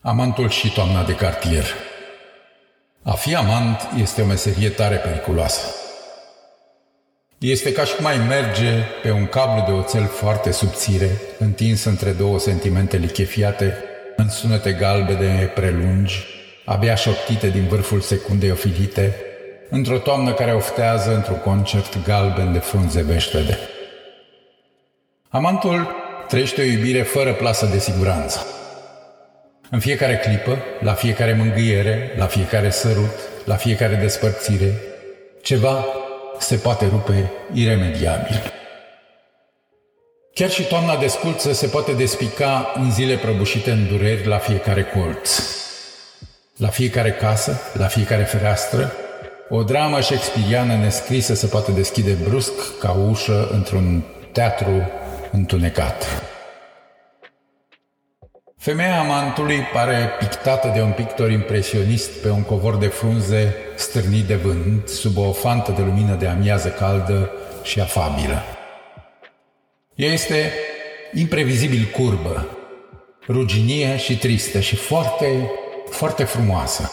Amantul și toamna de cartier A fi amant este o meserie tare periculoasă. Este ca și cum ai merge pe un cablu de oțel foarte subțire, întins între două sentimente lichefiate, în sunete galbene prelungi, abia șoptite din vârful secundei ofilite, într-o toamnă care oftează într-un concert galben de frunze veștede. Amantul trăiește o iubire fără plasă de siguranță. În fiecare clipă, la fiecare mângâiere, la fiecare sărut, la fiecare despărțire, ceva se poate rupe iremediabil. Chiar și toamna de sculță se poate despica în zile prăbușite în dureri la fiecare colț. La fiecare casă, la fiecare fereastră, o dramă shakespeariană nescrisă se poate deschide brusc ca ușă într-un teatru întunecat. Femeia amantului pare pictată de un pictor impresionist pe un covor de frunze stârnit de vânt, sub o fantă de lumină de amiază caldă și afabilă. Ea este imprevizibil curbă, ruginie și tristă și foarte, foarte frumoasă.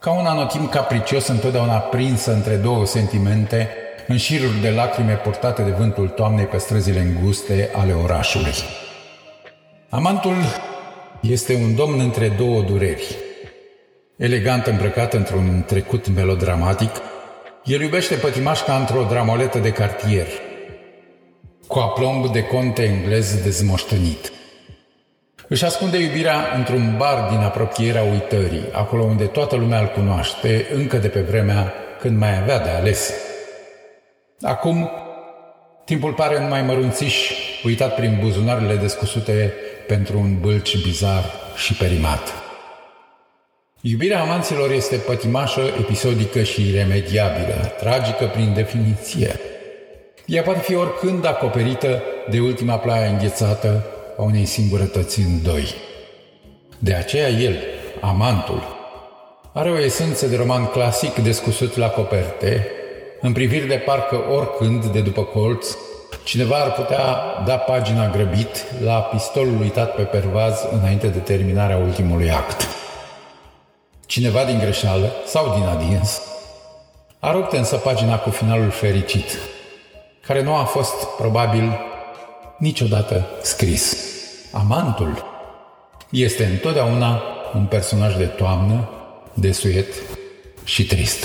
Ca un anotim capricios întotdeauna prinsă între două sentimente, în șiruri de lacrime purtate de vântul toamnei pe străzile înguste ale orașului. Amantul este un domn între două dureri. Elegant îmbrăcat într-un trecut melodramatic, el iubește pătimașca într-o dramoletă de cartier, cu aplomb de conte englez dezmoștenit. Își ascunde iubirea într-un bar din apropierea uitării, acolo unde toată lumea îl cunoaște, încă de pe vremea când mai avea de ales. Acum, timpul pare numai mărunțiș, uitat prin buzunarele descusute pentru un bâlci bizar și perimat. Iubirea amanților este pătimașă, episodică și iremediabilă, tragică prin definiție. Ea poate fi oricând acoperită de ultima ploaie înghețată a unei singurătăți în doi. De aceea el, amantul, are o esență de roman clasic descusut la coperte, în priviri de parcă oricând, de după colț, Cineva ar putea da pagina grăbit la pistolul uitat pe pervaz înainte de terminarea ultimului act. Cineva din greșeală sau din adins a rupt însă pagina cu finalul fericit, care nu a fost, probabil, niciodată scris. Amantul este întotdeauna un personaj de toamnă, de suiet și trist.